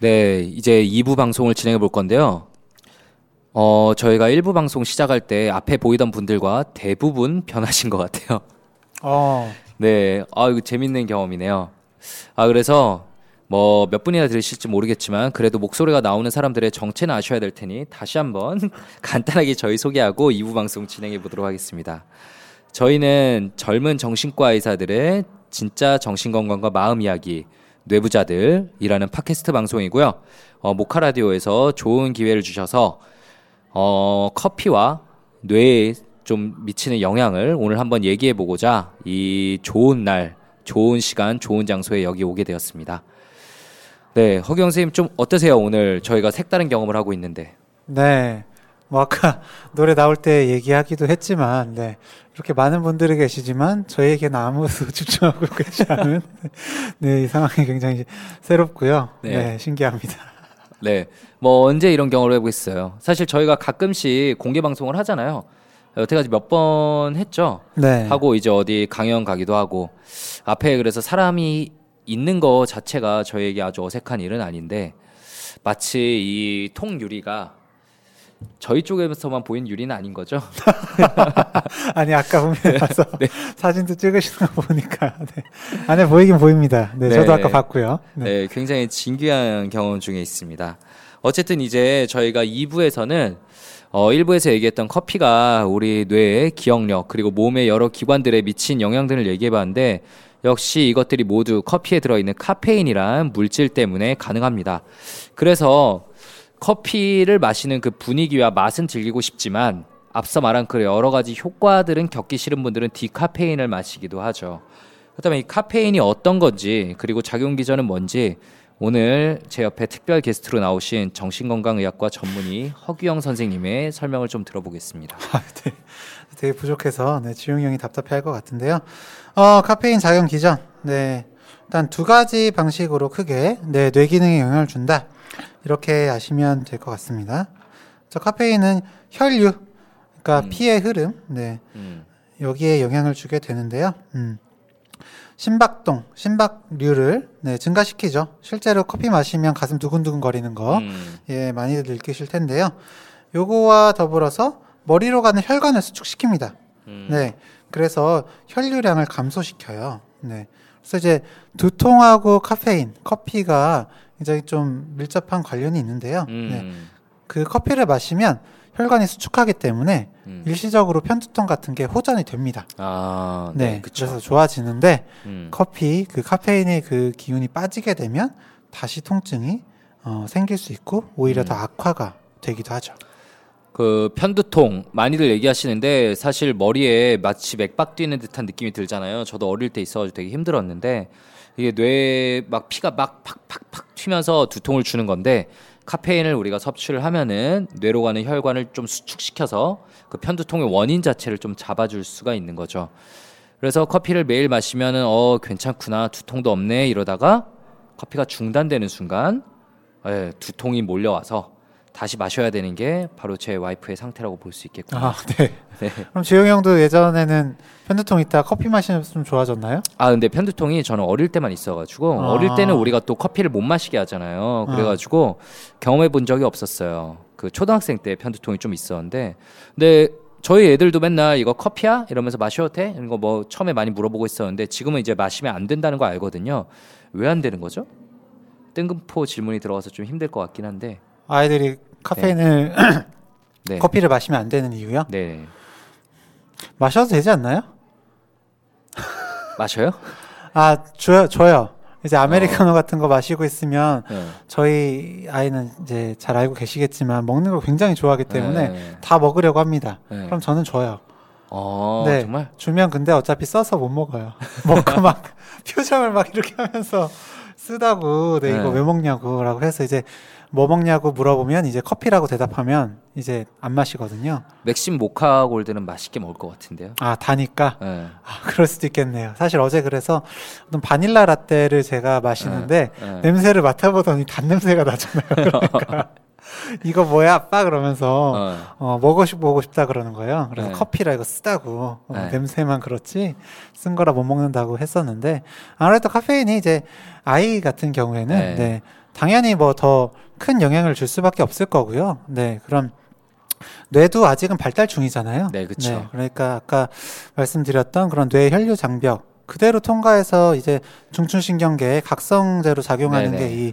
네, 이제 2부 방송을 진행해 볼 건데요. 어, 저희가 1부 방송 시작할 때 앞에 보이던 분들과 대부분 변하신 것 같아요. 어, 네, 아, 이거 재밌는 경험이네요. 아, 그래서 뭐 몇 분이나 들으실지 모르겠지만 그래도 목소리가 나오는 사람들의 정체는 아셔야 될 테니 다시 한번 간단하게 저희 소개하고 2부 방송 진행해 보도록 하겠습니다. 저희는 젊은 정신과 의사들의 진짜 정신건강과 마음 이야기, 뇌부자들이라는 팟캐스트 방송이고요. 어, 모카 라디오에서 좋은 기회를 주셔서 어, 커피와 뇌에 좀 미치는 영향을 오늘 한번 얘기해 보고자 이 좋은 날, 좋은 시간, 좋은 장소에 여기 오게 되었습니다. 네, 허경 선생님 좀 어떠세요? 오늘 저희가 색다른 경험을 하고 있는데. 네. 뭐 아까 노래 나올 때 얘기하기도 했지만, 네. 이렇게 많은 분들이 계시지만 저희에게는 아무도 집중하고 계시지 않은 네, 이 상황이 굉장히 새롭고요. 네. 네, 신기합니다. 네, 뭐 언제 이런 경험을 해보겠어요. 사실 저희가 가끔씩 공개 방송을 하잖아요. 여태까지 몇 번 했죠. 네. 하고 이제 어디 강연 가기도 하고 앞에 그래서 사람이 있는 거 자체가 저에게 아주 어색한 일은 아닌데 마치 이 통유리가 저희 쪽에서만 보이는 유리는 아닌 거죠. 아니 아까 보면 와서 네. 사진도 찍으시는 거 보니까 네. 안에 보이긴 보입니다. 네, 네. 저도 아까 봤고요. 네. 네, 굉장히 진귀한 경험 중에 있습니다. 어쨌든 이제 저희가 2부에서는 어, 1부에서 얘기했던 커피가 우리 뇌의 기억력 그리고 몸의 여러 기관들에 미친 영향들을 얘기해 봤는데 역시 이것들이 모두 커피에 들어있는 카페인이란 물질 때문에 가능합니다. 그래서 커피를 마시는 그 분위기와 맛은 즐기고 싶지만 앞서 말한 그 여러 가지 효과들은 겪기 싫은 분들은 디카페인을 마시기도 하죠. 그렇다면 이 카페인이 어떤 건지 그리고 작용 기전은 뭔지 오늘 제 옆에 특별 게스트로 나오신 정신건강의학과 전문의 허규영 선생님의 설명을 좀 들어보겠습니다. 아, 네. 되게 부족해서 네, 지용이 형이 답답해할 것 같은데요. 어, 카페인 작용 기전. 네. 일단 두 가지 방식으로 크게 네, 뇌 기능에 영향을 준다. 이렇게 아시면 될 것 같습니다. 저 카페인은 혈류, 그러니까 음. 피의 흐름, 네, 음, 여기에 영향을 주게 되는데요. 음. 심박동, 심박류를 네, 증가시키죠. 실제로 커피 마시면 가슴 두근두근 거리는 거, 음, 예, 많이들 느끼실 텐데요. 요거와 더불어서 머리로 가는 혈관을 수축시킵니다. 음. 네. 그래서 혈류량을 감소시켜요. 네. 그래서 이제 두통하고 카페인, 커피가 굉장히 좀 밀접한 관련이 있는데요. 네. 음, 그 커피를 마시면 혈관이 수축하기 때문에 음. 일시적으로 편두통 같은 게 호전이 됩니다. 아, 네. 네. 그래서 좋아지는데 음, 커피 그 카페인의 그 기운이 빠지게 되면 다시 통증이 어, 생길 수 있고 오히려 음. 더 악화가 되기도 하죠. 그 편두통 많이들 얘기하시는데 사실 머리에 마치 맥박 뛰는 듯한 느낌이 들잖아요. 저도 어릴 때 있어가지고 되게 힘들었는데 이게 뇌에 막 피가 막 팍팍팍 튀면서 두통을 주는 건데 카페인을 우리가 섭취를 하면은 뇌로 가는 혈관을 좀 수축시켜서 그 편두통의 원인 자체를 좀 잡아줄 수가 있는 거죠. 그래서 커피를 매일 마시면은 어 괜찮구나 두통도 없네 이러다가 커피가 중단되는 순간 예, 두통이 몰려와서 다시 마셔야 되는 게 바로 제 와이프의 상태라고 볼 수 있겠군요. 아, 네. 네. 그럼 지용 형도 예전에는 편두통 있다 커피 마시면 좀 좋아졌나요? 아 근데 편두통이 저는 어릴 때만 있어가지고 아. 어릴 때는 우리가 또 커피를 못 마시게 하잖아요. 그래가지고 경험해 본 적이 없었어요. 그 초등학생 때 편두통이 좀 있었는데 근데 저희 애들도 맨날 이거 커피야 이러면서 마셔도 돼? 이런 거 뭐 처음에 많이 물어보고 있었는데 지금은 이제 마시면 안 된다는 거 알거든요. 왜 안 되는 거죠? 뜬금포 질문이 들어가서 좀 힘들 것 같긴 한데. 아이들이 카페인을 네. 커피를 마시면 안 되는 이유요? 네. 마셔도 되지 않나요? 마셔요? 아, 줘요, 줘요. 이제 어. 아메리카노 같은 거 마시고 있으면 네. 저희 아이는 이제 잘 알고 계시겠지만 먹는 걸 굉장히 좋아하기 때문에 네. 다 먹으려고 합니다. 네. 그럼 저는 줘요. 어, 네. 정말. 주면 근데 어차피 써서 못 먹어요. 먹고 막 표정을 막 이렇게 하면서 쓰다고 네, 이거 네. 왜 먹냐고 라고 해서 이제 뭐 먹냐고 물어보면 이제 커피라고 대답하면 이제 안 마시거든요. 맥심 모카 골드는 맛있게 먹을 것 같은데요. 아 다니까 네. 아, 그럴 수도 있겠네요. 사실 어제 그래서 어떤 바닐라 라떼를 제가 마시는데 네. 냄새를 맡아보더니 단 냄새가 나잖아요. 그러니까 이거 뭐야, 아빠 그러면서 어. 어, 먹고 싶 먹고 싶다 그러는 거예요. 그래서 네. 커피라 이거 쓰다고 어, 네. 냄새만 그렇지 쓴 거라 못 먹는다고 했었는데 아무래도 카페인이 이제 아이 같은 경우에는 네. 네. 당연히 뭐 더 큰 영향을 줄 수밖에 없을 거고요. 네, 그럼 뇌도 아직은 발달 중이잖아요. 네, 그렇죠. 그러니까 아까 말씀드렸던 그런 뇌 혈류 장벽 그대로 통과해서 이제 중추신경계에 각성제로 작용하는. 게 이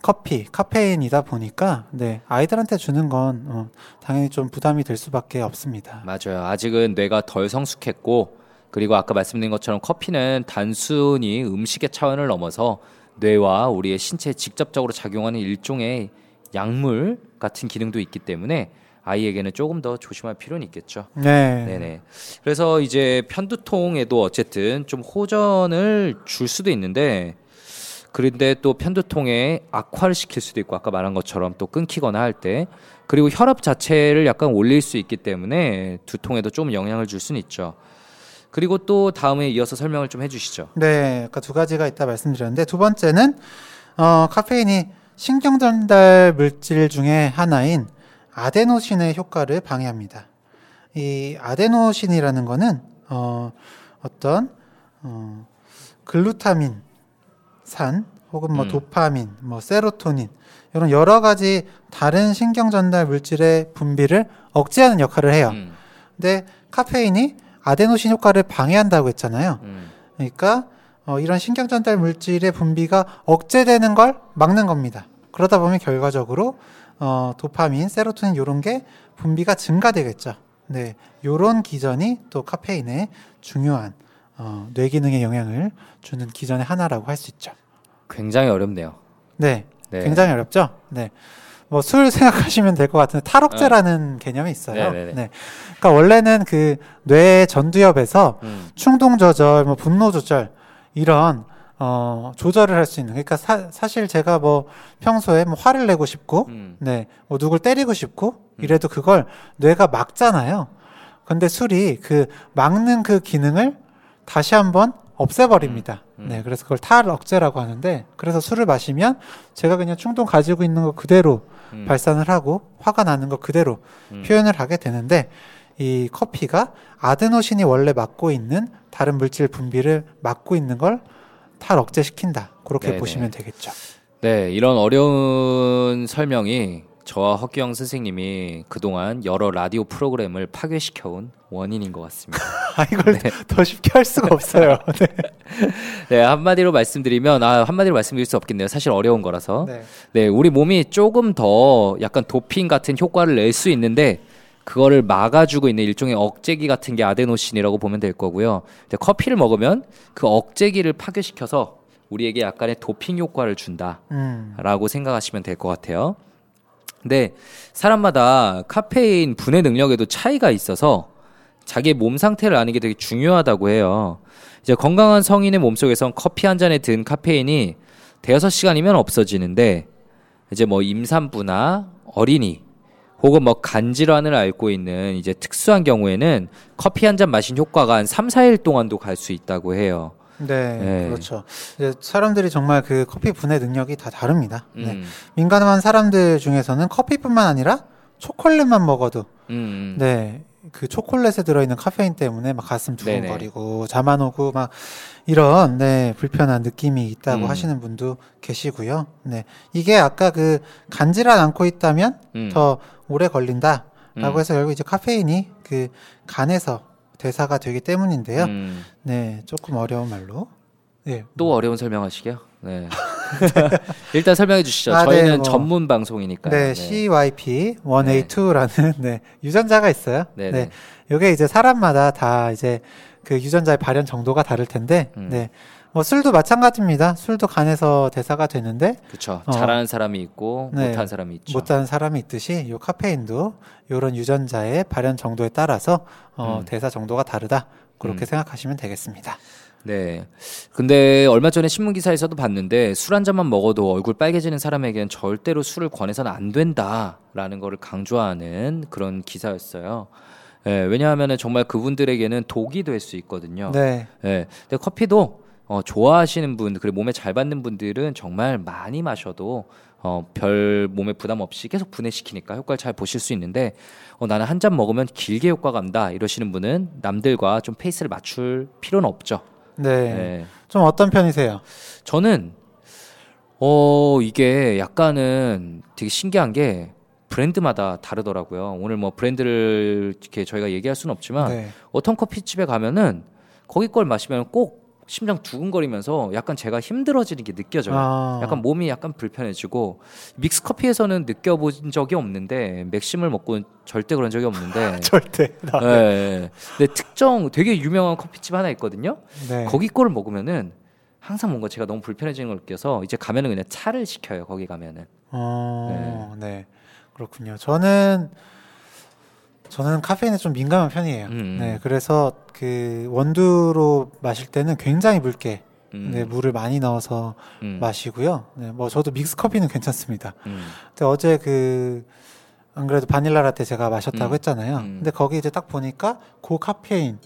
커피, 카페인이다 보니까 네 아이들한테 주는 건 어, 당연히 좀 부담이 될 수밖에 없습니다. 맞아요. 아직은 뇌가 덜 성숙했고 그리고 아까 말씀드린 것처럼 커피는 단순히 음식의 차원을 넘어서 뇌와 우리의 신체에 직접적으로 작용하는 일종의 약물 같은 기능도 있기 때문에 아이에게는 조금 더 조심할 필요는 있겠죠. 네. 네네. 그래서 이제 편두통에도 어쨌든 좀 호전을 줄 수도 있는데 그런데 또 편두통에 악화를 시킬 수도 있고 아까 말한 것처럼 또 끊기거나 할 때 그리고 혈압 자체를 약간 올릴 수 있기 때문에 두통에도 좀 영향을 줄 수는 있죠. 그리고 또 다음에 이어서 설명을 좀 해주시죠. 네, 아까 두 가지가 있다 말씀드렸는데 두 번째는 어, 카페인이 신경 전달 물질 중에 하나인 아데노신의 효과를 방해합니다. 이 아데노신이라는 거는 어, 어떤 어, 글루타민, 산 혹은 뭐 음. 도파민, 뭐 세로토닌 이런 여러 가지 다른 신경 전달 물질의 분비를 억제하는 역할을 해요. 음, 근데 카페인이 아데노신 효과를 방해한다고 했잖아요. 음, 그러니까 어, 이런 신경 전달 물질의 분비가 억제되는 걸 막는 겁니다. 그러다 보면 결과적으로 어, 도파민, 세로토닌 이런 게 분비가 증가되겠죠. 네, 요런 기전이 또 카페인의 중요한 어, 뇌 기능에 영향을 주는 기전의 하나라고 할 수 있죠. 굉장히 어렵네요. 네, 네. 굉장히 어렵죠. 네. 뭐 술 생각하시면 될 것 같은데 탈옥제라는 개념이 있어요. 어. 네네네. 네. 그러니까 원래는 그뇌 전두엽에서 음, 충동 조절, 뭐 분노 조절 이런 어 조절을 할 수 있는. 그러니까 사, 사실 제가 뭐 평소에 뭐 화를 내고 싶고, 음, 네, 뭐 누굴 때리고 싶고 이래도 그걸 뇌가 막잖아요. 근데 술이 그 막는 그 기능을 다시 한번 없애버립니다. 음, 음. 네, 그래서 그걸 탈억제라고 하는데, 그래서 술을 마시면 제가 그냥 충동 가지고 있는 거 그대로 음, 발산을 하고 화가 나는 거 그대로 음. 표현을 하게 되는데 이 커피가 아데노신이 원래 맡고 있는 다른 물질 분비를 막고 있는 걸 탈억제시킨다. 그렇게 네네. 보시면 되겠죠. 네, 이런 어려운 설명이 저와 허기영 선생님이 그동안 여러 라디오 프로그램을 파괴시켜온 원인인 것 같습니다. 아 이걸 더 쉽게 할 수가 없어요. 네. 네, 한마디로 말씀드리면, 아, 한마디로 말씀드릴 수 없겠네요. 사실 어려운 거라서. 네. 네, 우리 몸이 조금 더 약간 도핑 같은 효과를 낼 수 있는데, 그거를 막아주고 있는 일종의 억제기 같은 게 아데노신이라고 보면 될 거고요. 근데 커피를 먹으면 그 억제기를 파괴시켜서 우리에게 약간의 도핑 효과를 준다. 음. 라고 생각하시면 될 것 같아요. 근데 사람마다 카페인 분해 능력에도 차이가 있어서 자기의 몸 상태를 아는 게 되게 중요하다고 해요. 이제 건강한 성인의 몸속에선 커피 한 잔에 든 카페인이 대여섯 시간이면 없어지는데 이제 뭐 임산부나 어린이 혹은 뭐 간질환을 앓고 있는 이제 특수한 경우에는 커피 한 잔 마신 효과가 한 3, 4일 동안도 갈 수 있다고 해요. 네, 네. 그렇죠. 이제 사람들이 정말 그 커피 분해 능력이 다 다릅니다. 네. 음, 민감한 사람들 중에서는 커피뿐만 아니라 초콜릿만 먹어도 음, 음. 네. 그 초콜릿에 들어있는 카페인 때문에 막 가슴 두근거리고 잠 안 오고 막 이런 네 불편한 느낌이 있다고 음. 하시는 분도 계시고요. 네 이게 아까 그 간질환 않고 있다면 음. 더 오래 걸린다라고 음. 해서 결국 이제 카페인이 그 간에서 대사가 되기 때문인데요. 음. 네 조금 어려운 말로 네. 또 어려운 설명하시게요? 네. 일단 설명해 주시죠. 아, 네, 저희는 뭐. 전문 방송이니까요. 네, CYP1A2라는 네. 유전자가 있어요. 네, 네. 네. 요게 이제 사람마다 다 이제 그 유전자의 발현 정도가 다를 텐데, 음. 네. 뭐 술도 마찬가지입니다. 술도 간에서 대사가 되는데, 그렇죠. 어. 잘하는 사람이 있고 네. 못하는 사람이 있죠. 못하는 사람이 있듯이 요 카페인도 요런 유전자의 발현 정도에 따라서 어, 음. 대사 정도가 다르다. 그렇게 음. 생각하시면 되겠습니다. 네. 근데 얼마 전에 신문 기사에서도 봤는데 술 한 잔만 먹어도 얼굴 빨개지는 사람에게는 절대로 술을 권해서는 안 된다라는 거를 강조하는 그런 기사였어요. 예, 왜냐하면은 정말 그분들에게는 독이 될 수 있거든요. 네. 예. 근데 커피도 어, 좋아하시는 분, 그리고 몸에 잘 받는 분들은 정말 많이 마셔도 어, 별 몸에 부담 없이 계속 분해시키니까 효과를 잘 보실 수 있는데 어, 나는 한 잔 먹으면 길게 효과가 온다 이러시는 분은 남들과 좀 페이스를 맞출 필요는 없죠. 네. 예. 좀 어떤 편이세요? 저는 어, 이게 약간은 되게 신기한 게 브랜드마다 다르더라고요. 오늘 뭐 브랜드를 이렇게 저희가 얘기할 수는 없지만 네. 어떤 커피집에 가면은 거기 걸 마시면 꼭 심장 두근거리면서 약간 제가 힘들어지는 게 느껴져요. 아. 약간 몸이 약간 불편해지고 믹스 커피에서는 느껴본 적이 없는데 맥심을 먹고 절대 그런 적이 없는데 절대. 나- 예, 예. 근데 특정 되게 유명한 커피집 하나 있거든요. 네. 거기 거를 먹으면은 항상 뭔가 제가 너무 불편해지는 걸 느껴서 이제 가면은 그냥 차를 시켜요. 거기 가면은. 어, 네. 그렇군요. 저는 저는 카페인에 좀 민감한 편이에요. 음. 네, 그래서 그 원두로 마실 때는 굉장히 묽게 음, 네, 물을 많이 넣어서 음, 마시고요. 네, 뭐 저도 믹스 커피는 괜찮습니다. 음, 근데 어제 그 안 그래도 바닐라 라떼 제가 마셨다고 음. 했잖아요. 음. 근데 거기 이제 딱 보니까 고카페인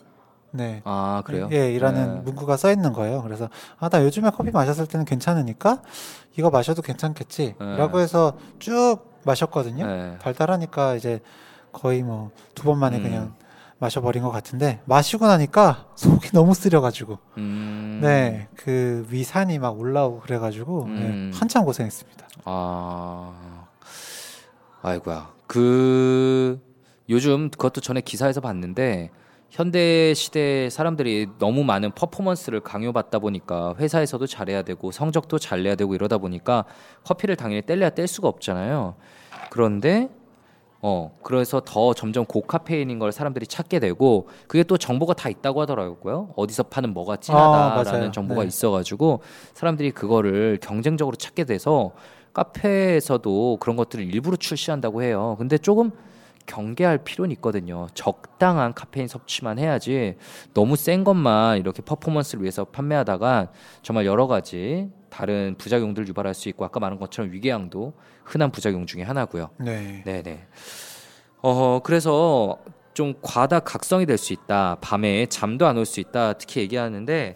네. 아 그래요? 예, 이라는 네. 문구가 써 있는 거예요. 그래서 아, 나 요즘에 커피 마셨을 때는 괜찮으니까 이거 마셔도 괜찮겠지. 네. 라고 해서 쭉 마셨거든요. 네. 달달하니까 이제 거의 뭐 두 번 만에 음. 그냥 마셔버린 것 같은데 마시고 나니까 속이 너무 쓰려가지고 음, 네그 위산이 막 올라오고 그래가지고 네, 음. 한참 고생했습니다. 아, 아이고야. 그 요즘 그것도 전에 기사에서 봤는데 현대 시대 사람들이 너무 많은 퍼포먼스를 강요받다 보니까 회사에서도 잘해야 되고 성적도 잘 내야 되고 이러다 보니까 커피를 당연히 뗄래야 뗄 수가 없잖아요. 그런데 어 그래서 더 점점 고카페인인 걸 사람들이 찾게 되고 그게 또 정보가 다 있다고 하더라고요. 어디서 파는 뭐가 아, 진하다라는 맞아요. 정보가 네. 있어가지고 사람들이 그거를 경쟁적으로 찾게 돼서 카페에서도 그런 것들을 일부러 출시한다고 해요. 근데 조금 경계할 필요는 있거든요. 적당한 카페인 섭취만 해야지 너무 센 것만 이렇게 퍼포먼스를 위해서 판매하다가 정말 여러 가지 다른 부작용들 유발할 수 있고 아까 말한 것처럼 위궤양도 흔한 부작용 중에 하나고요. 네. 네 네. 어 그래서 좀 과다 각성이 될 수 있다. 밤에 잠도 안 올 수 있다. 특히 얘기하는데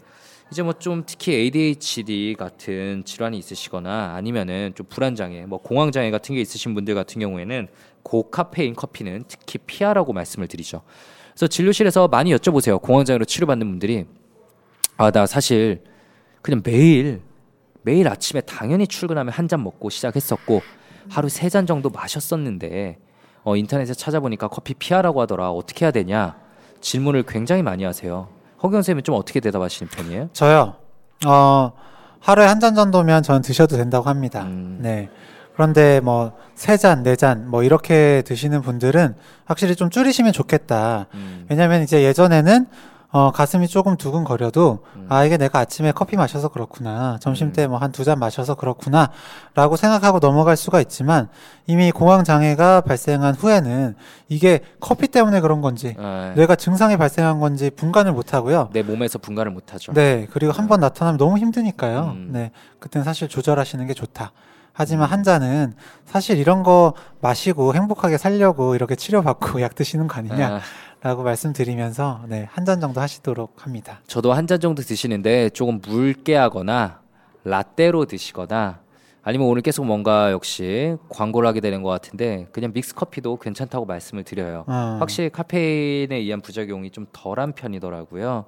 이제 뭐 좀 특히 ADHD 같은 질환이 있으시거나 아니면은 좀 불안 장애, 뭐 공황 장애 같은 게 있으신 분들 같은 경우에는 고카페인 커피는 특히 피하라고 말씀을 드리죠. 그래서 진료실에서 많이 여쭤보세요. 공황 장애로 치료받는 분들이 아 나 사실 그냥 매일 매일 아침에 당연히 출근하면 한 잔 먹고 시작했었고 하루 세 잔 정도 마셨었는데 어, 인터넷에 찾아보니까 커피 피하라고 하더라. 어떻게 해야 되냐? 질문을 굉장히 많이 하세요. 허경 쌤은 좀 어떻게 대답하시는 편이에요? 저요. 어 하루에 한 잔 정도면 저는 드셔도 된다고 합니다. 음. 네. 그런데 뭐 세 잔, 네 잔 뭐 이렇게 드시는 분들은 확실히 좀 줄이시면 좋겠다. 음, 왜냐면 이제 예전에는 어 가슴이 조금 두근거려도 음. 아 이게 내가 아침에 커피 마셔서 그렇구나. 점심 음. 때뭐 한 두 잔 마셔서 그렇구나라고 생각하고 넘어갈 수가 있지만 이미 공황 장애가 발생한 후에는 이게 커피 때문에 그런 건지 아, 내가 증상이 발생한 건지 분간을 못 하고요. 내 몸에서 분간을 못 하죠. 네, 그리고 한번 나타나면 너무 힘드니까요. 음. 네, 그때는 사실 조절하시는 게 좋다. 하지만 한 잔은 사실 이런 거 마시고 행복하게 살려고 이렇게 치료받고 약 드시는 거 아, 아니냐라고 말씀드리면서 네, 한 잔 정도 하시도록 합니다. 저도 한 잔 정도 드시는데 조금 묽게 하거나 라떼로 드시거나 아니면 오늘 계속 뭔가 역시 광고를 하게 되는 것 같은데 그냥 믹스 커피도 괜찮다고 말씀을 드려요. 어, 확실히 카페인에 의한 부작용이 좀 덜한 편이더라고요.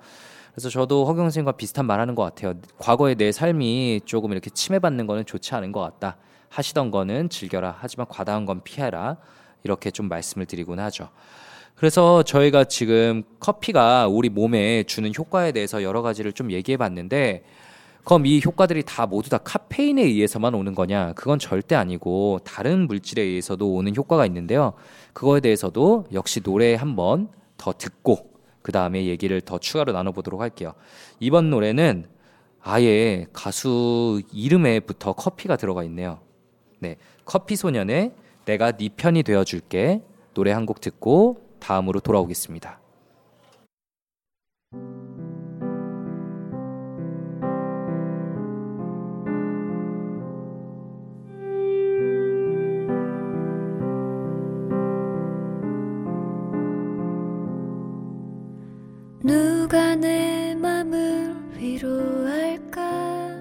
그래서 저도 허경 선생님과 비슷한 말 하는 것 같아요. 과거에 내 삶이 조금 이렇게 침해받는 거는 좋지 않은 것 같다. 하시던 거는 즐겨라. 하지만 과다한 건 피해라. 이렇게 좀 말씀을 드리곤 하죠. 그래서 저희가 지금 커피가 우리 몸에 주는 효과에 대해서 여러 가지를 좀 얘기해 봤는데 그럼 이 효과들이 다 모두 다 카페인에 의해서만 오는 거냐? 그건 절대 아니고 다른 물질에 의해서도 오는 효과가 있는데요. 그거에 대해서도 역시 노래 한번 더 듣고 그 다음에 얘기를 더 추가로 나눠보도록 할게요. 이번 노래는 아예 가수 이름에부터 커피가 들어가 있네요. 네, 커피 소년의 내가 네 편이 되어줄게 노래 한 곡 듣고 다음으로 돌아오겠습니다. 누가 내 맘을 위로할까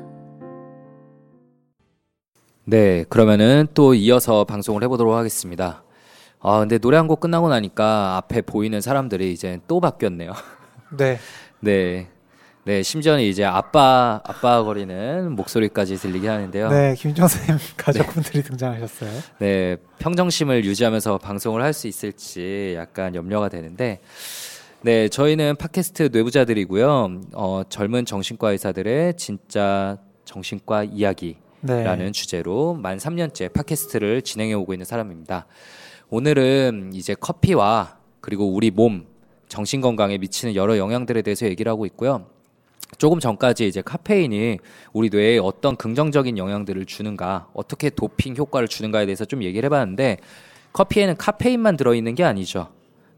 네, 그러면은 또 이어서 방송을 해보도록 하겠습니다. 아, 근데 노래 한 곡 끝나고 나니까 앞에 보이는 사람들이 이제 또 바뀌었네요. 네, 네. 네, 심지어는 이제 아빠 아빠 거리는 목소리까지 들리게 하는데요. 네, 네, 김종쌤 가족분들이 등장하셨어요. 평정심을 유지하면서 방송을 할 수 있을지 약간 염려가 되는데 네, 저희는 팟캐스트 뇌부자들이고요. 어, 젊은 정신과 의사들의 진짜 정신과 이야기라는 네. 주제로 만 3년째 팟캐스트를 진행해 오고 있는 사람입니다. 오늘은 이제 커피와 그리고 우리 몸 정신 건강에 미치는 여러 영향들에 대해서 얘기를 하고 있고요. 조금 전까지 이제 카페인이 우리 뇌에 어떤 긍정적인 영향들을 주는가, 어떻게 도핑 효과를 주는가에 대해서 좀 얘기를 해봤는데 커피에는 카페인만 들어있는 게 아니죠.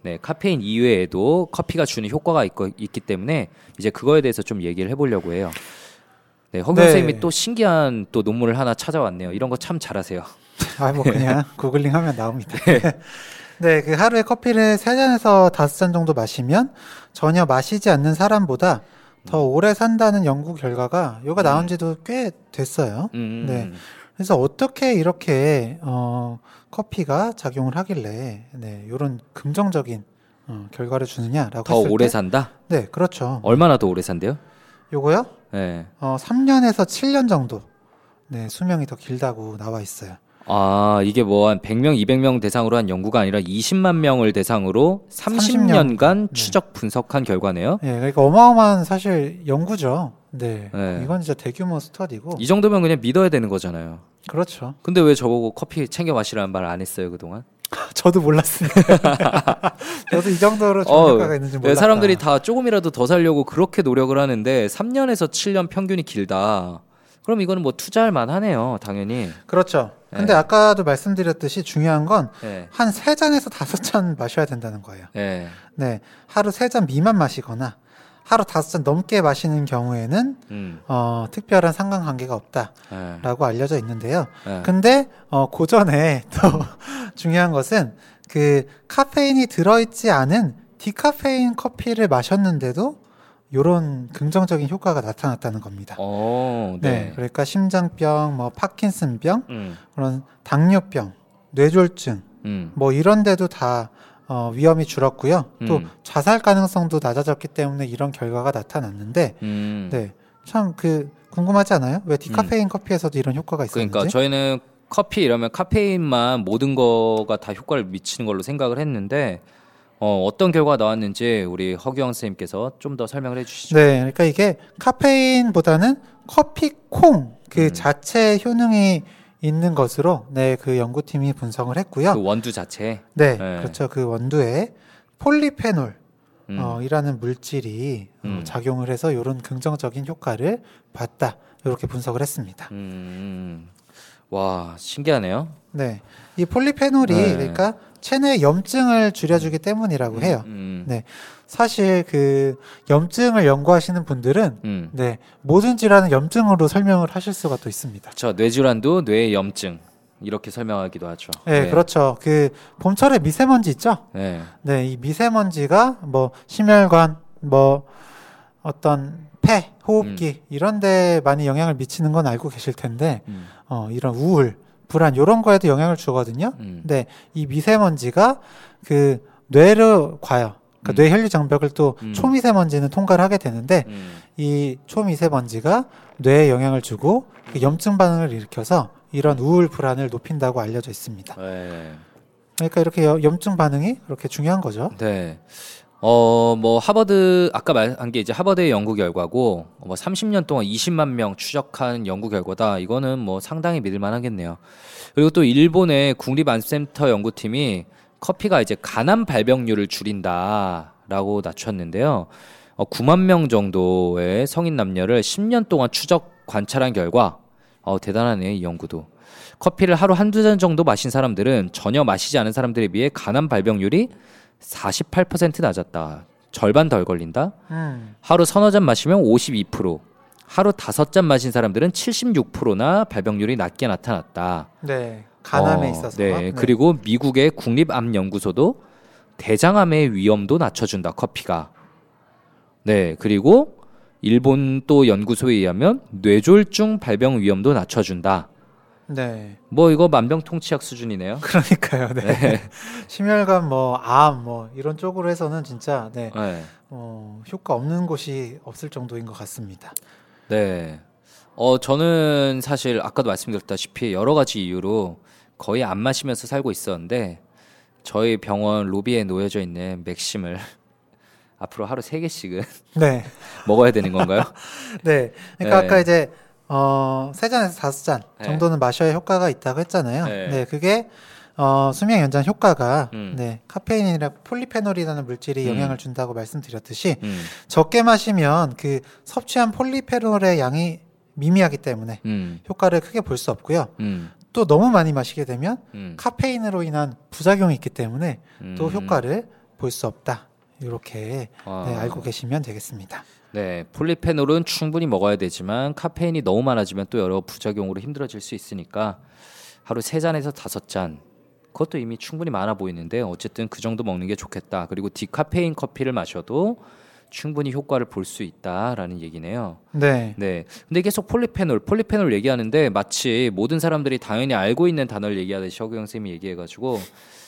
네, 카페인 이외에도 커피가 주는 효과가 있고, 있기 때문에 이제 그거에 대해서 좀 얘기를 해보려고 해요. 네, 허경 네. 선생님이 또 신기한 또 논문을 하나 찾아왔네요. 이런 거 참 잘하세요. 아, 뭐 그냥 구글링 하면 나옵니다. 네, 그 하루에 커피를 세 잔에서 다섯 잔 정도 마시면 전혀 마시지 않는 사람보다 더 오래 산다는 연구 결과가 요가 나온 지도 꽤 됐어요. 음, 네. 그래서 어떻게 이렇게 어 커피가 작용을 하길래 네, 요런 긍정적인 어, 결과를 주느냐라고 더 했을 오래 때 산다? 네, 그렇죠. 얼마나 더 오래 산대요? 요거요? 네. 어, 3년에서 7년 정도. 네, 수명이 더 길다고 나와 있어요. 아, 이게 뭐 한 100명, 200명 대상으로 한 연구가 아니라 20만 명을 대상으로 30년간 네. 추적 분석한 결과네요. 예, 그러니까 어마어마한 사실 연구죠. 네. 네. 이건 진짜 대규모 스터디고. 이 정도면 그냥 믿어야 되는 거잖아요. 그렇죠. 근데 왜 저보고 커피 챙겨 마시라는 말 안 했어요, 그동안? 저도 몰랐으니까. 저도 이 정도로 좋은 어, 효과가 있는지 왜 몰랐다. 사람들이 다 조금이라도 더 살려고 그렇게 노력을 하는데 3년에서 7년 평균이 길다. 그럼 이거는 뭐 투자할 만하네요, 당연히. 그렇죠. 근데 네. 아까도 말씀드렸듯이 중요한 건 네. 한세 잔에서 다섯 잔 마셔야 된다는 거예요. 네. 네. 하루 세 잔 미만 마시거나 하루 다섯 잔 넘게 마시는 경우에는 음. 어, 특별한 상관관계가 네. 없다라고 알려져 있는데요. 네. 근데 어 고전에 또 중요한 것은 그 카페인이 들어있지 않은 디카페인 커피를 마셨는데도 요런 긍정적인 효과가 나타났다는 겁니다. 어, 네. 네. 그러니까 심장병, 뭐 파킨슨병, 음. 그런 당뇨병, 뇌졸중 음. 뭐 이런 데도 다 어, 위험이 줄었고요. 또 음. 자살 가능성도 낮아졌기 때문에 이런 결과가 나타났는데 음. 네. 참 그 궁금하지 않아요? 왜 디카페인 커피에서도 이런 효과가 있었는지? 그러니까 저희는 커피 이러면 카페인만 모든 거가 다 효과를 미치는 걸로 생각을 했는데 어, 어떤 결과가 나왔는지 우리 허규영 선생님께서 좀 더 설명을 해주시죠. 네, 그러니까 이게 카페인보다는 커피 콩그 음. 자체 효능이 있는 것으로 네 그 연구팀이 분석을 했고요. 그 원두 자체. 네, 네. 그렇죠. 그 원두에 폴리페놀 음. 어, 이라는 물질이 어, 음. 작용을 해서 이런 긍정적인 효과를 봤다. 이렇게 분석을 했습니다. 음. 와 신기하네요. 네, 이 폴리페놀이 네. 그러니까 체내 염증을 줄여주기 때문이라고 해요. 음. 네. 사실 그 염증을 연구하시는 분들은 음. 네 모든 질환은 염증으로 설명을 하실 수가 또 있습니다. 저 뇌질환도 뇌의 염증 이렇게 설명하기도 하죠. 네, 그렇죠. 그 봄철에 미세먼지 있죠. 네. 네, 이 미세먼지가 뭐 심혈관, 뭐 어떤 폐, 호흡기 이런 데 많이 영향을 미치는 건 알고 계실 텐데 음. 어 이런 우울, 불안 이런 거에도 영향을 주거든요. 음. 근데 이 미세먼지가 그 뇌로 과요. 그러니까 음. 뇌 혈류 장벽을 또 음. 초미세먼지는 통과를 하게 되는데 음. 이 초미세먼지가 뇌에 영향을 주고 그 염증 반응을 일으켜서 이런 우울 불안을 높인다고 알려져 있습니다. 네. 그러니까 이렇게 여- 염증 반응이 그렇게 중요한 거죠. 네. 어, 뭐, 하버드, 아까 말한 게 이제 하버드의 연구 결과고, 뭐, 30년 동안 20만 명 추적한 연구 결과다. 이거는 뭐 상당히 믿을만 하겠네요. 그리고 또 일본의 국립안센터 연구팀이 커피가 이제 간암 발병률을 줄인다라고 낮췄는데요. 어, 9만 명 정도의 성인 남녀를 10년 동안 추적 관찰한 결과, 어, 대단하네, 이 연구도. 커피를 하루 한두 잔 정도 마신 사람들은 전혀 마시지 않은 사람들에 비해 간암 발병률이 48% 낮았다. 절반 덜 걸린다. 음. 하루 서너 잔 마시면 52%, 하루 다섯 잔 마신 사람들은 76%나 발병률이 낮게 나타났다. 네. 간암에 어, 있어서. 네. 그리고 미국의 국립암 연구소도 대장암의 위험도 낮춰준다. 커피가. 네. 그리고 일본 또 연구소에 의하면 뇌졸중 발병 위험도 낮춰준다. 네. 뭐 이거 만병통치약 수준이네요. 그러니까요. 네. 네. 심혈관 뭐 암 뭐 이런 쪽으로 해서는 진짜 네. 네. 어, 효과 없는 곳이 없을 정도인 것 같습니다. 네. 어, 저는 사실 아까도 말씀드렸다시피 여러 가지 이유로 거의 안 마시면서 살고 있었는데 저희 병원 로비에 놓여져 있는 맥심을 앞으로 하루 세 개씩은 네. 먹어야 되는 건가요? 네. 그러니까 네. 아까 이제 어, 세 잔에서 다섯 잔 네. 정도는 마셔야 효과가 있다고 했잖아요. 네. 네. 그게 어, 수명 연장 효과가 음. 네, 카페인이나 폴리페놀이라는 물질이 음. 영향을 준다고 말씀드렸듯이 음, 적게 마시면 그 섭취한 폴리페놀의 양이 미미하기 때문에 음, 효과를 크게 볼 수 없고요. 음, 또 너무 많이 마시게 되면 음, 카페인으로 인한 부작용이 있기 때문에 또 음. 효과를 볼 수 없다. 이렇게 아. 네, 알고 계시면 되겠습니다. 네, 폴리페놀은 충분히 먹어야 되지만 카페인이 너무 많아지면 또 여러 부작용으로 힘들어질 수 있으니까 하루 세 잔에서 다섯 잔 그것도 이미 충분히 많아 보이는데 어쨌든 그 정도 먹는 게 좋겠다. 그리고 디카페인 커피를 마셔도 충분히 효과를 볼 수 있다라는 얘기네요. 네. 네. 근데 계속 폴리페놀, 폴리페놀 얘기하는데 마치 모든 사람들이 당연히 알고 있는 단어를 얘기하듯이 허경 쌤이 얘기해가지고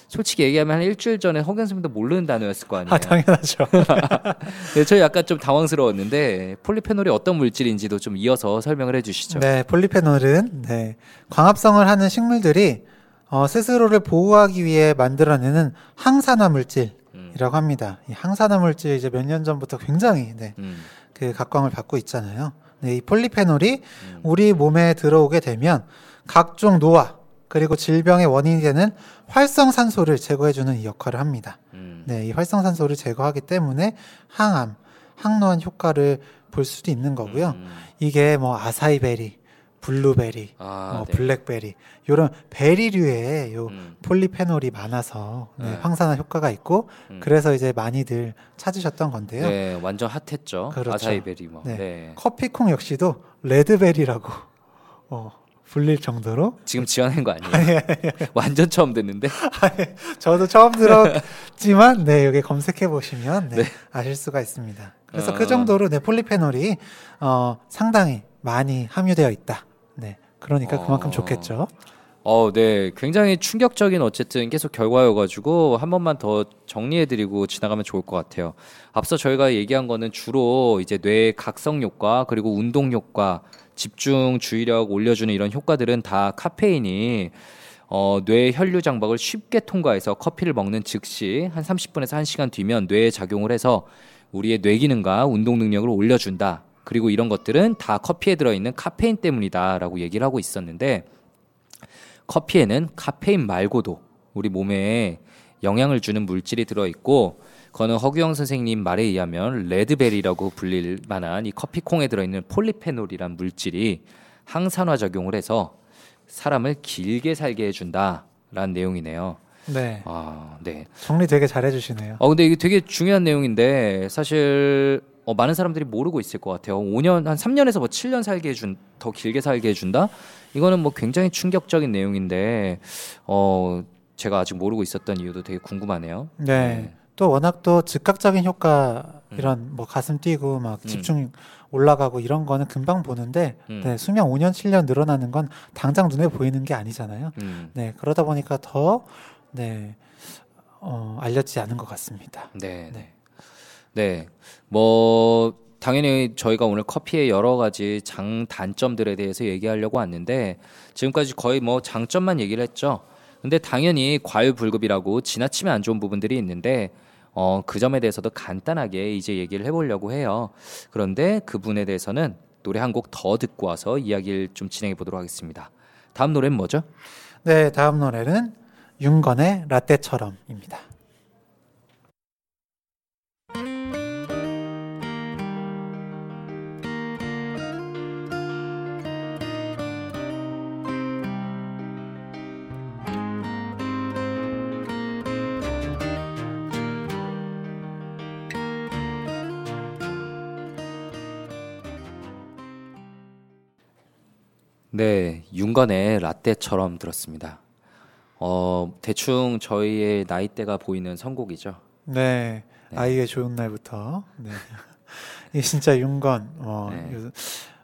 솔직히 얘기하면 한 일주일 전에 허경 쌤도 모르는 단어였을 거 아니에요. 아, 당연하죠. 네, 저 약간 좀 당황스러웠는데 폴리페놀이 어떤 물질인지도 좀 이어서 설명을 해주시죠. 네, 폴리페놀은 네, 광합성을 하는 식물들이 어, 스스로를 보호하기 위해 만들어내는 항산화 물질이라고 합니다. 이 항산화 물질 이제 몇 년 전부터 굉장히 네, 음, 그 각광을 받고 있잖아요. 네, 이 폴리페놀이 음. 우리 몸에 들어오게 되면 각종 노화 그리고 질병의 원인이 되는 활성산소를 제거해주는 이 역할을 합니다. 음, 네, 이 활성산소를 제거하기 때문에 항암, 항노화 효과를 볼 수도 있는 거고요. 음. 이게 뭐 아사이베리, 블루베리, 아, 뭐 네. 블랙베리 이런 베리류의 요 음, 폴리페놀이 많아서 네, 네. 항산화 효과가 있고 음. 그래서 이제 많이들 찾으셨던 건데요. 네, 완전 핫했죠. 그렇죠. 아사이베리 뭐. 네. 네. 커피콩 역시도 레드베리라고 어, 불릴 정도로 지금 지어낸 거 아니에요? 완전 처음 듣는데. 저도 처음 들었지만 네 여기 검색해 보시면 네, 네. 아실 수가 있습니다. 그래서 어. 그 정도로 네 폴리페놀이 어, 상당히 많이 함유되어 있다. 네 그러니까 그만큼 어. 좋겠죠. 어, 네. 굉장히 충격적인 어쨌든 계속 결과여가지고 한 번만 더 정리해드리고 지나가면 좋을 것 같아요. 앞서 저희가 얘기한 거는 주로 이제 뇌 각성 효과 그리고 운동 효과, 집중 주의력 올려주는 이런 효과들은 다 카페인이 어, 뇌 혈류 장벽을 쉽게 통과해서 커피를 먹는 즉시 한 30분에서 1시간 뒤면 뇌에 작용을 해서 우리의 뇌 기능과 운동 능력을 올려준다. 그리고 이런 것들은 다 커피에 들어있는 카페인 때문이다라고 얘기를 하고 있었는데 커피에는 카페인 말고도 우리 몸에 영향을 주는 물질이 들어있고 그 거는 허규영 선생님 말에 의하면 레드베리라고 불릴 만한 이 커피콩에 들어있는 폴리페놀이란 물질이 항산화 작용을 해서 사람을 길게 살게 해준다라는 내용이네요. 네 아, 네. 정리 되게 잘해주시네요. 어 근데 이게 되게 중요한 내용인데 사실 어, 많은 사람들이 모르고 있을 것 같아요. 5년 한 3년에서 뭐 7년 살게 해준 더 길게 살게 해준다. 이거는 뭐 굉장히 충격적인 내용인데 어 제가 아직 모르고 있었던 이유도 되게 궁금하네요. 네. 또 워낙 또 즉각적인 효과 이런 뭐 가슴 뛰고 막 음. 집중 올라가고 이런 거는 금방 보는데 음. 네, 수명 5년 7년 늘어나는 건 당장 눈에 보이는 게 아니잖아요. 음. 네 그러다 보니까 더 네, 어, 알려지지 않은 것 같습니다. 네, 네. 네. 네. 뭐 당연히 저희가 오늘 커피의 여러 가지 장 단점들에 대해서 얘기하려고 왔는데 지금까지 거의 뭐 장점만 얘기를 했죠. 근데 당연히 과유불급이라고 지나치면 안 좋은 부분들이 있는데 어, 그 점에 대해서도 간단하게 이제 얘기를 해보려고 해요. 그런데 그 부분에 대해서는 노래 한 곡 더 듣고 와서 이야기를 좀 진행해 보도록 하겠습니다. 다음 노래는 뭐죠? 네 다음 노래는 윤건의 라떼처럼입니다. 네, 윤건의 라떼처럼 들었습니다. 어, 대충 저희의 나이대가 보이는 선곡이죠. 네, 네. 아이의 좋은 날부터 네. 이 진짜 윤건 어, 네. 요-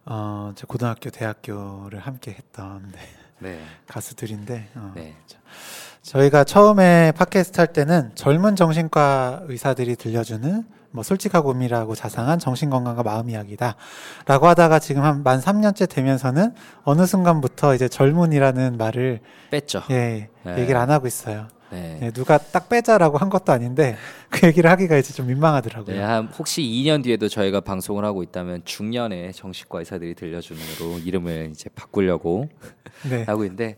어, 제 고등학교 대학교를 함께 했던 네. 네. 가수들인데 어. 네. 저희가 처음에 팟캐스트 할 때는 젊은 정신과 의사들이 들려주는 뭐 솔직하고 은밀하고 자상한 정신건강과 마음 이야기다 라고 하다가 지금 한 만 3년째 되면서는 어느 순간부터 이제 젊은이라는 말을 뺐죠. 예, 네. 얘기를 안 하고 있어요. 네. 예, 누가 딱 빼자라고 한 것도 아닌데 그 얘기를 하기가 이제 좀 민망하더라고요. 네, 한 혹시 2년 뒤에도 저희가 방송을 하고 있다면 중년의 정신과 의사들이 들려주는으로 이름을 이제 바꾸려고 네. 하고 있는데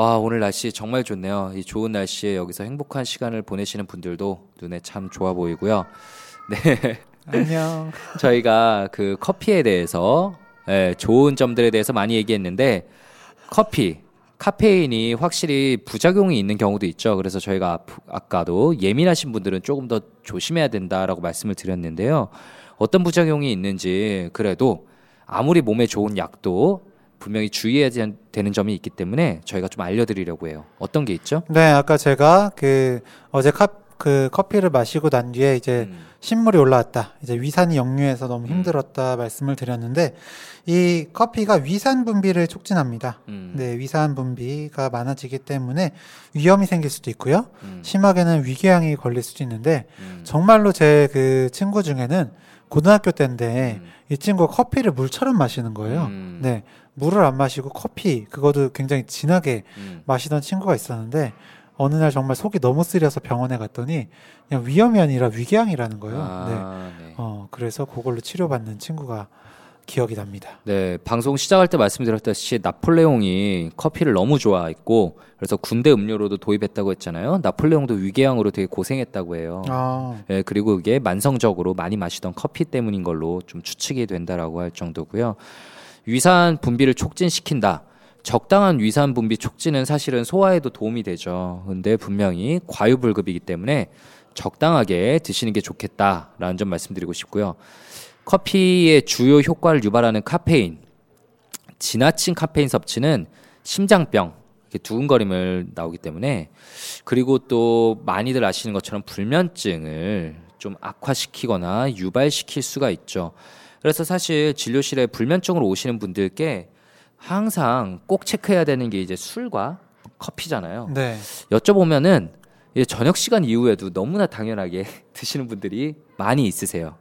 아, 오늘 날씨 정말 좋네요. 이 좋은 날씨에 여기서 행복한 시간을 보내시는 분들도 눈에 참 좋아 보이고요. 네. 안녕. 저희가 그 커피에 대해서 예, 좋은 점들에 대해서 많이 얘기했는데 커피 카페인이 확실히 부작용이 있는 경우도 있죠. 그래서 저희가 앞- 아까도 예민하신 분들은 조금 더 조심해야 된다라고 말씀을 드렸는데요. 어떤 부작용이 있는지 그래도 아무리 몸에 좋은 약도 분명히 주의해야 되- 되는 점이 있기 때문에 저희가 좀 알려드리려고 해요. 어떤 게 있죠? 네, 아까 제가 그 어제 카, 그 커피를 마시고 난 뒤에 이제 음, 신물이 올라왔다. 이제 위산이 역류해서 너무 음. 힘들었다 말씀을 드렸는데 이 커피가 위산 분비를 촉진합니다. 음, 네, 위산 분비가 많아지기 때문에 위험이 생길 수도 있고요. 음, 심하게는 위궤양이 걸릴 수도 있는데 음, 정말로 제 그 친구 중에는 고등학교 때인데 음, 이 친구가 커피를 물처럼 마시는 거예요. 음, 네, 물을 안 마시고 커피 그것도 굉장히 진하게 음. 마시던 친구가 있었는데 어느 날 정말 속이 너무 쓰려서 병원에 갔더니 그냥 위염이 아니라 위궤양이라는 거예요. 네. 아, 네. 어, 그래서 그걸로 치료받는 친구가 기억이 납니다. 네, 방송 시작할 때 말씀드렸듯이 나폴레옹이 커피를 너무 좋아했고 그래서 군대 음료로도 도입했다고 했잖아요. 나폴레옹도 위궤양으로 되게 고생했다고 해요. 아, 예, 그리고 그게 만성적으로 많이 마시던 커피 때문인 걸로 좀 추측이 된다라고 할 정도고요. 위산 분비를 촉진시킨다. 적당한 위산 분비 촉진은 사실은 소화에도 도움이 되죠. 근데 분명히 과유불급이기 때문에 적당하게 드시는 게 좋겠다라는 점 말씀드리고 싶고요. 커피의 주요 효과를 유발하는 카페인, 지나친 카페인 섭취는 심장병, 이렇게 두근거림을 나오기 때문에 그리고 또 많이들 아시는 것처럼 불면증을 좀 악화시키거나 유발시킬 수가 있죠. 그래서 사실 진료실에 불면증으로 오시는 분들께 항상 꼭 체크해야 되는 게 이제 술과 커피잖아요. 네. 여쭤보면은 이제 저녁 시간 이후에도 너무나 당연하게 드시는 분들이 많이 있으세요.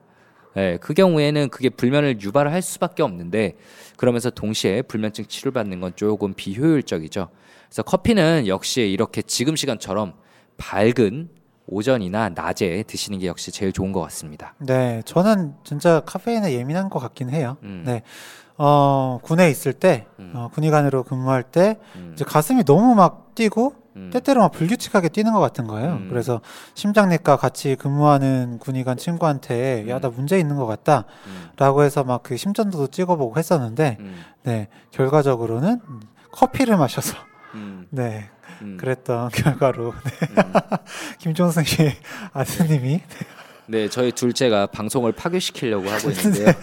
예, 그 경우에는 그게 불면을 유발을 할 수밖에 없는데 그러면서 동시에 불면증 치료를 받는 건 조금 비효율적이죠. 그래서 커피는 역시 이렇게 지금 시간처럼 밝은 오전이나 낮에 드시는 게 역시 제일 좋은 것 같습니다. 네, 저는 진짜 카페인에 예민한 것 같긴 해요. 음. 네. 어, 군에 있을 때, 음. 어, 군의관으로 근무할 때, 음, 이제 가슴이 너무 막 뛰고, 음, 때때로 막 불규칙하게 뛰는 것 같은 거예요. 음. 그래서 심장내과 같이 근무하는 군의관 친구한테, 야, 음. 나 문제 있는 것 같다. 음, 라고 해서 막 그 심전도도 찍어보고 했었는데, 음, 네, 결과적으로는 커피를 마셔서, 음, 네, 음, 그랬던 결과로, 네, 음. 김종승 씨 아드님이 네, 저희 둘째가 방송을 파괴시키려고 하고 있는데요.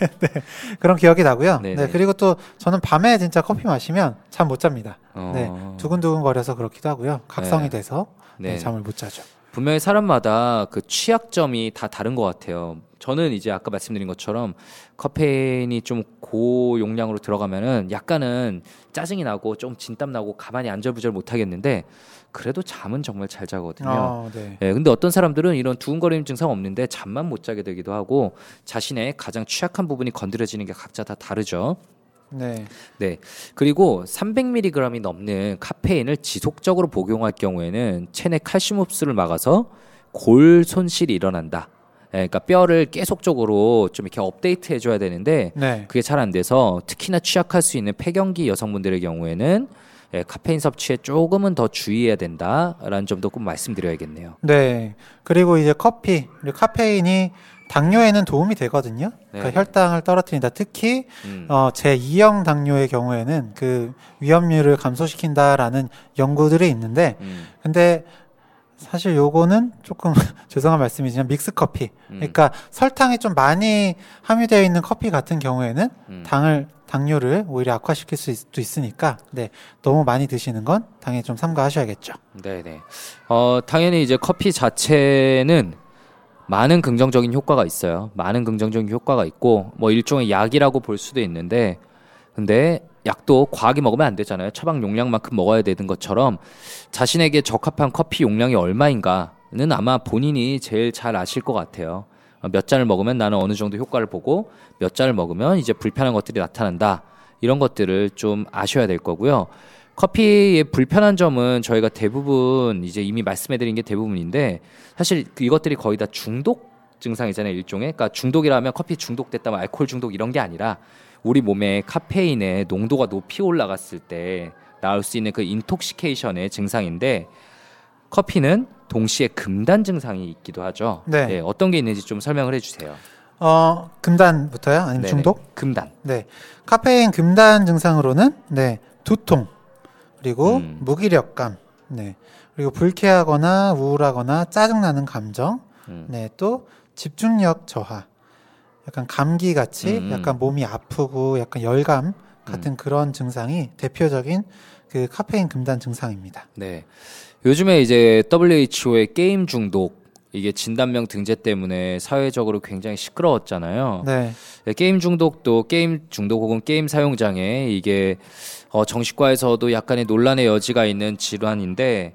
그런 기억이 나고요. 네네. 네, 그리고 또 저는 밤에 진짜 커피 마시면 잠 못 잡니다. 어, 네, 두근두근 거려서 그렇기도 하고요. 각성이 네. 돼서 네, 네. 잠을 못 자죠. 분명히 사람마다 그 취약점이 다 다른 것 같아요. 저는 이제 아까 말씀드린 것처럼 카페인이 좀 고용량으로 들어가면은 약간은 짜증이 나고 좀 진땀 나고 가만히 안절부절 못 하겠는데 그래도 잠은 정말 잘 자거든요. 어, 네. 예, 근데 어떤 사람들은 이런 두근거림 증상 없는데 잠만 못 자게 되기도 하고 자신의 가장 취약한 부분이 건드려지는 게 각자 다 다르죠. 네. 네. 그리고 300mg이 넘는 카페인을 지속적으로 복용할 경우에는 체내 칼슘 흡수를 막아서 골 손실이 일어난다. 예, 그러니까 뼈를 계속적으로 좀 이렇게 업데이트 해줘야 되는데 네. 그게 잘 안 돼서 특히나 취약할 수 있는 폐경기 여성분들의 경우에는 예, 카페인 섭취에 조금은 더 주의해야 된다라는 점도 꼭 말씀드려야겠네요. 네. 그리고 이제 커피, 카페인이 당뇨에는 도움이 되거든요. 네. 그러니까 혈당을 떨어뜨린다. 특히 음. 어, 제 2형 당뇨의 경우에는 그 위험률을 감소시킨다라는 연구들이 있는데 음, 근데 사실 요거는 조금 죄송한 말씀이지만 믹스 커피. 음, 그러니까 설탕이 좀 많이 함유되어 있는 커피 같은 경우에는 음. 당을 당뇨를 오히려 악화시킬 수도 있으니까 네 너무 많이 드시는 건 당연히 좀 삼가하셔야겠죠. 네네. 어, 당연히 이제 커피 자체는 많은 긍정적인 효과가 있어요. 많은 긍정적인 효과가 있고, 뭐 일종의 약이라고 볼 수도 있는데, 근데 약도 과하게 먹으면 안 되잖아요. 처방 용량만큼 먹어야 되는 것처럼 자신에게 적합한 커피 용량이 얼마인가는 아마 본인이 제일 잘 아실 것 같아요. 어, 몇 잔을 먹으면 나는 어느 정도 효과를 보고 몇 잔을 먹으면 이제 불편한 것들이 나타난다. 이런 것들을 좀 아셔야 될 거고요. 커피의 불편한 점은 저희가 대부분 이제 이미 말씀해드린 게 대부분인데 사실 이것들이 거의 다 중독 증상이잖아요 일종의 그러니까 중독이라면 커피 중독됐다 면 알코올 중독 이런 게 아니라 우리 몸에 카페인의 농도가 높이 올라갔을 때 나올 수 있는 그 인톡시케이션의 증상인데 커피는 동시에 금단 증상이 있기도 하죠. 네. 네, 어떤 게 있는지 좀 설명을 해주세요. 어, 금단부터요? 아니면 네네. 중독? 금단. 네. 카페인 금단 증상으로는 네. 두통, 그리고 음. 무기력감, 네. 그리고 불쾌하거나 우울하거나 짜증나는 감정, 음. 네. 또 집중력 저하. 약간 감기 같이 음. 약간 몸이 아프고 약간 열감 같은 그런 증상이 대표적인 그 카페인 금단 증상입니다. 네. 요즘에 이제 WHO의 게임 중독 이게 진단명 등재 때문에 사회적으로 굉장히 시끄러웠잖아요. 네. 네, 게임 중독도 게임 중독 혹은 게임 사용 장애 이게 어, 정신과에서도 약간의 논란의 여지가 있는 질환인데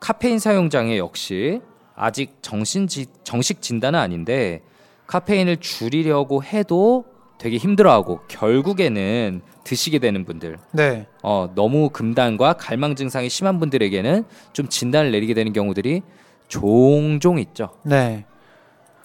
카페인 사용 장애 역시 아직 정신 지, 정식 진단은 아닌데 카페인을 줄이려고 해도 되게 힘들어하고 결국에는 드시게 되는 분들 네. 어, 너무 금단과 갈망 증상이 심한 분들에게는 좀 진단을 내리게 되는 경우들이 종종 있죠. 네.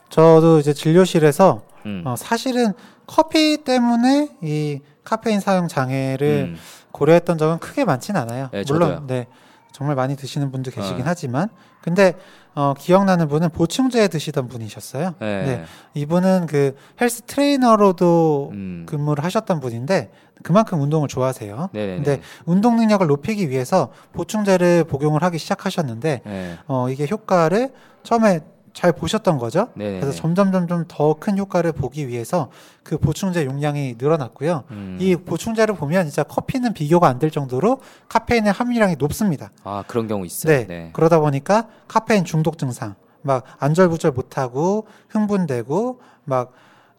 저도 이제 진료실에서 음. 어, 사실은 커피 때문에 이 카페인 사용 장애를 음. 고려했던 적은 크게 많진 않아요. 네, 물론 저도요. 네 정말 많이 드시는 분도 계시긴 어. 하지만 근데 어, 기억나는 분은 보충제 드시던 분이셨어요. 네. 네. 이분은 그 헬스 트레이너로도 음. 근무를 하셨던 분인데 그만큼 운동을 좋아하세요. 네네네. 근데 운동 능력을 높이기 위해서 보충제를 복용을 하기 시작하셨는데 네. 어, 이게 효과를 처음에 잘 보셨던 거죠. 네네네. 그래서 점점 점점 더 큰 효과를 보기 위해서 그 보충제 용량이 늘어났고요. 음. 이 보충제를 보면 진짜 커피는 비교가 안 될 정도로 카페인의 함유량이 높습니다. 아 그런 경우 있어요. 네. 그러다 보니까 카페인 중독 증상, 막 안절부절 못하고 흥분되고 막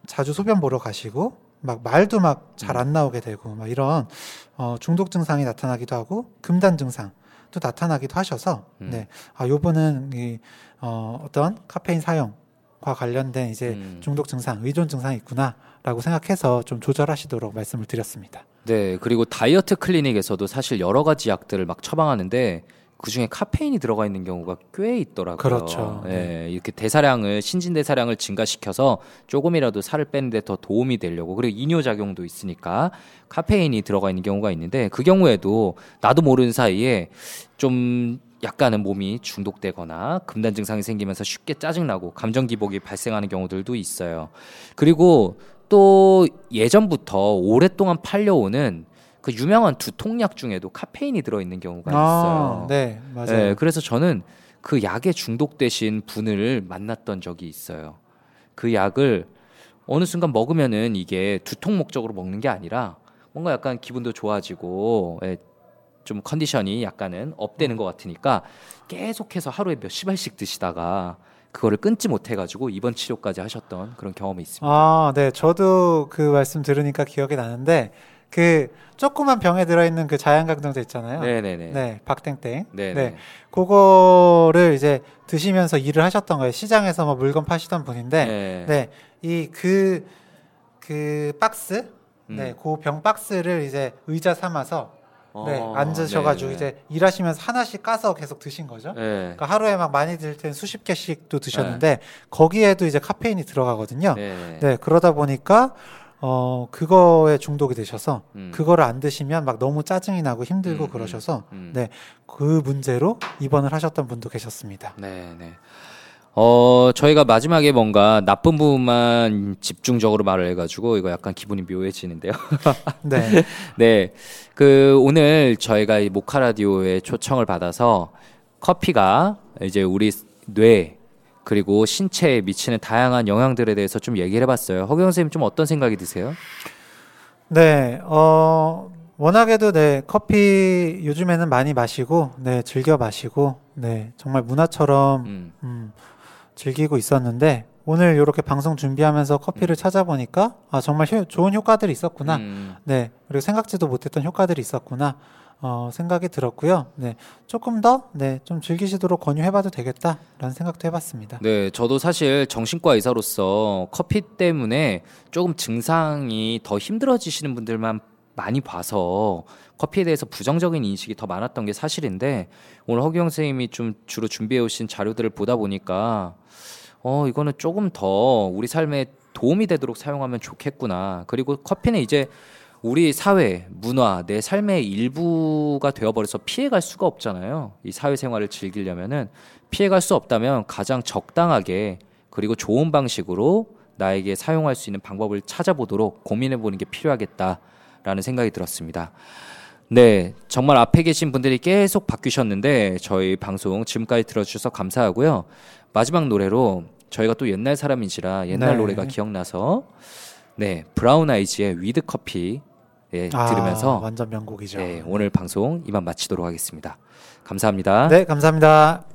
자주 소변 보러 가시고 막 말도 막 잘 안 나오게 되고 막 이런 어, 중독 증상이 나타나기도 하고 금단 증상 또 나타나기도 하셔서 음. 네. 아 요번은 이 어, 어떤 카페인 사용과 관련된 이제 음. 중독 증상, 의존 증상이 있구나라고 생각해서 좀 조절하시도록 말씀을 드렸습니다. 네, 그리고 다이어트 클리닉에서도 사실 여러 가지 약들을 막 처방하는데 그 중에 카페인이 들어가 있는 경우가 꽤 있더라고요. 그렇죠. 예, 이렇게 대사량을 신진 대사량을 증가시켜서 조금이라도 살을 빼는데 더 도움이 되려고 그리고 이뇨 작용도 있으니까 카페인이 들어가 있는 경우가 있는데 그 경우에도 나도 모르는 사이에 좀 약간은 몸이 중독되거나 금단 증상이 생기면서 쉽게 짜증나고 감정 기복이 발생하는 경우들도 있어요. 그리고 또 예전부터 오랫동안 팔려오는 그 유명한 두통약 중에도 카페인이 들어있는 경우가 있어요. 네, 맞아요. 네, 그래서 저는 그 약에 중독되신 분을 만났던 적이 있어요. 그 약을 어느 순간 먹으면은 이게 두통 목적으로 먹는 게 아니라 뭔가 약간 기분도 좋아지고 예, 좀 컨디션이 약간은 업되는 것 같으니까 계속해서 하루에 몇십 알씩 드시다가 그거를 끊지 못해가지고 입원 치료까지 하셨던 그런 경험이 있습니다. 아, 네. 저도 그 말씀 들으니까 기억이 나는데 그 조그만 병에 들어있는 그 자양강장제 있잖아요. 네네네. 네, 박땡땡. 네네. 네. 그거를 이제 드시면서 일을 하셨던 거예요. 시장에서 뭐 물건 파시던 분인데, 네. 네, 이그그 박스, 음. 네, 그 병 박스를 이제 의자 삼아서 네, 어, 앉으셔가지고 네네. 이제 일하시면서 하나씩 까서 계속 드신 거죠. 네. 그러니까 하루에 막 많이 들 때는 수십 개씩도 드셨는데 거기에도 이제 카페인이 들어가거든요. 네. 네, 그러다 보니까 어 그거에 중독이 되셔서 음. 그거를 안 드시면 막 너무 짜증이 나고 힘들고 음, 그러셔서 음. 네, 그 문제로 입원을 하셨던 분도 계셨습니다. 네, 네. 어, 저희가 마지막에 뭔가 나쁜 부분만 집중적으로 말을 해가지고 이거 약간 기분이 묘해지는데요. 네. 네. 그 오늘 저희가 이 모카 라디오에 초청을 받아서 커피가 이제 우리 뇌 그리고 신체에 미치는 다양한 영향들에 대해서 좀 얘기를 해봤어요. 허경 선생님 좀 어떤 생각이 드세요? 네. 어 워낙에도 네, 커피 요즘에는 많이 마시고 네, 즐겨 마시고 네, 정말 문화처럼 음, 음, 즐기고 있었는데 오늘 이렇게 방송 준비하면서 커피를 찾아보니까 아 정말 효- 좋은 효과들이 있었구나. 음, 네 그리고 생각지도 못했던 효과들이 있었구나. 어, 생각이 들었고요. 네 조금 더 네 좀 즐기시도록 권유해봐도 되겠다라는 생각도 해봤습니다. 네, 저도 사실 정신과 의사로서 커피 때문에 조금 증상이 더 힘들어지시는 분들만 많이 봐서 커피에 대해서 부정적인 인식이 더 많았던 게 사실인데 오늘 허경 선생님이 좀 주로 준비해 오신 자료들을 보다 보니까 어 이거는 조금 더 우리 삶에 도움이 되도록 사용하면 좋겠구나. 그리고 커피는 이제 우리 사회, 문화, 내 삶의 일부가 되어버려서 피해갈 수가 없잖아요. 이 사회생활을 즐기려면은 피해갈 수 없다면 가장 적당하게 그리고 좋은 방식으로 나에게 사용할 수 있는 방법을 찾아보도록 고민해보는 게 필요하겠다라는 생각이 들었습니다. 네, 정말 앞에 계신 분들이 계속 바뀌셨는데 저희 방송 지금까지 들어주셔서 감사하고요. 마지막 노래로 저희가 또 옛날 사람인지라 옛날 네. 노래가 기억나서 네 브라운 아이즈의 With Coffee 예, 아, 들으면서 완전 명곡이죠. 네, 오늘 방송 이만 마치도록 하겠습니다. 감사합니다. 네 감사합니다.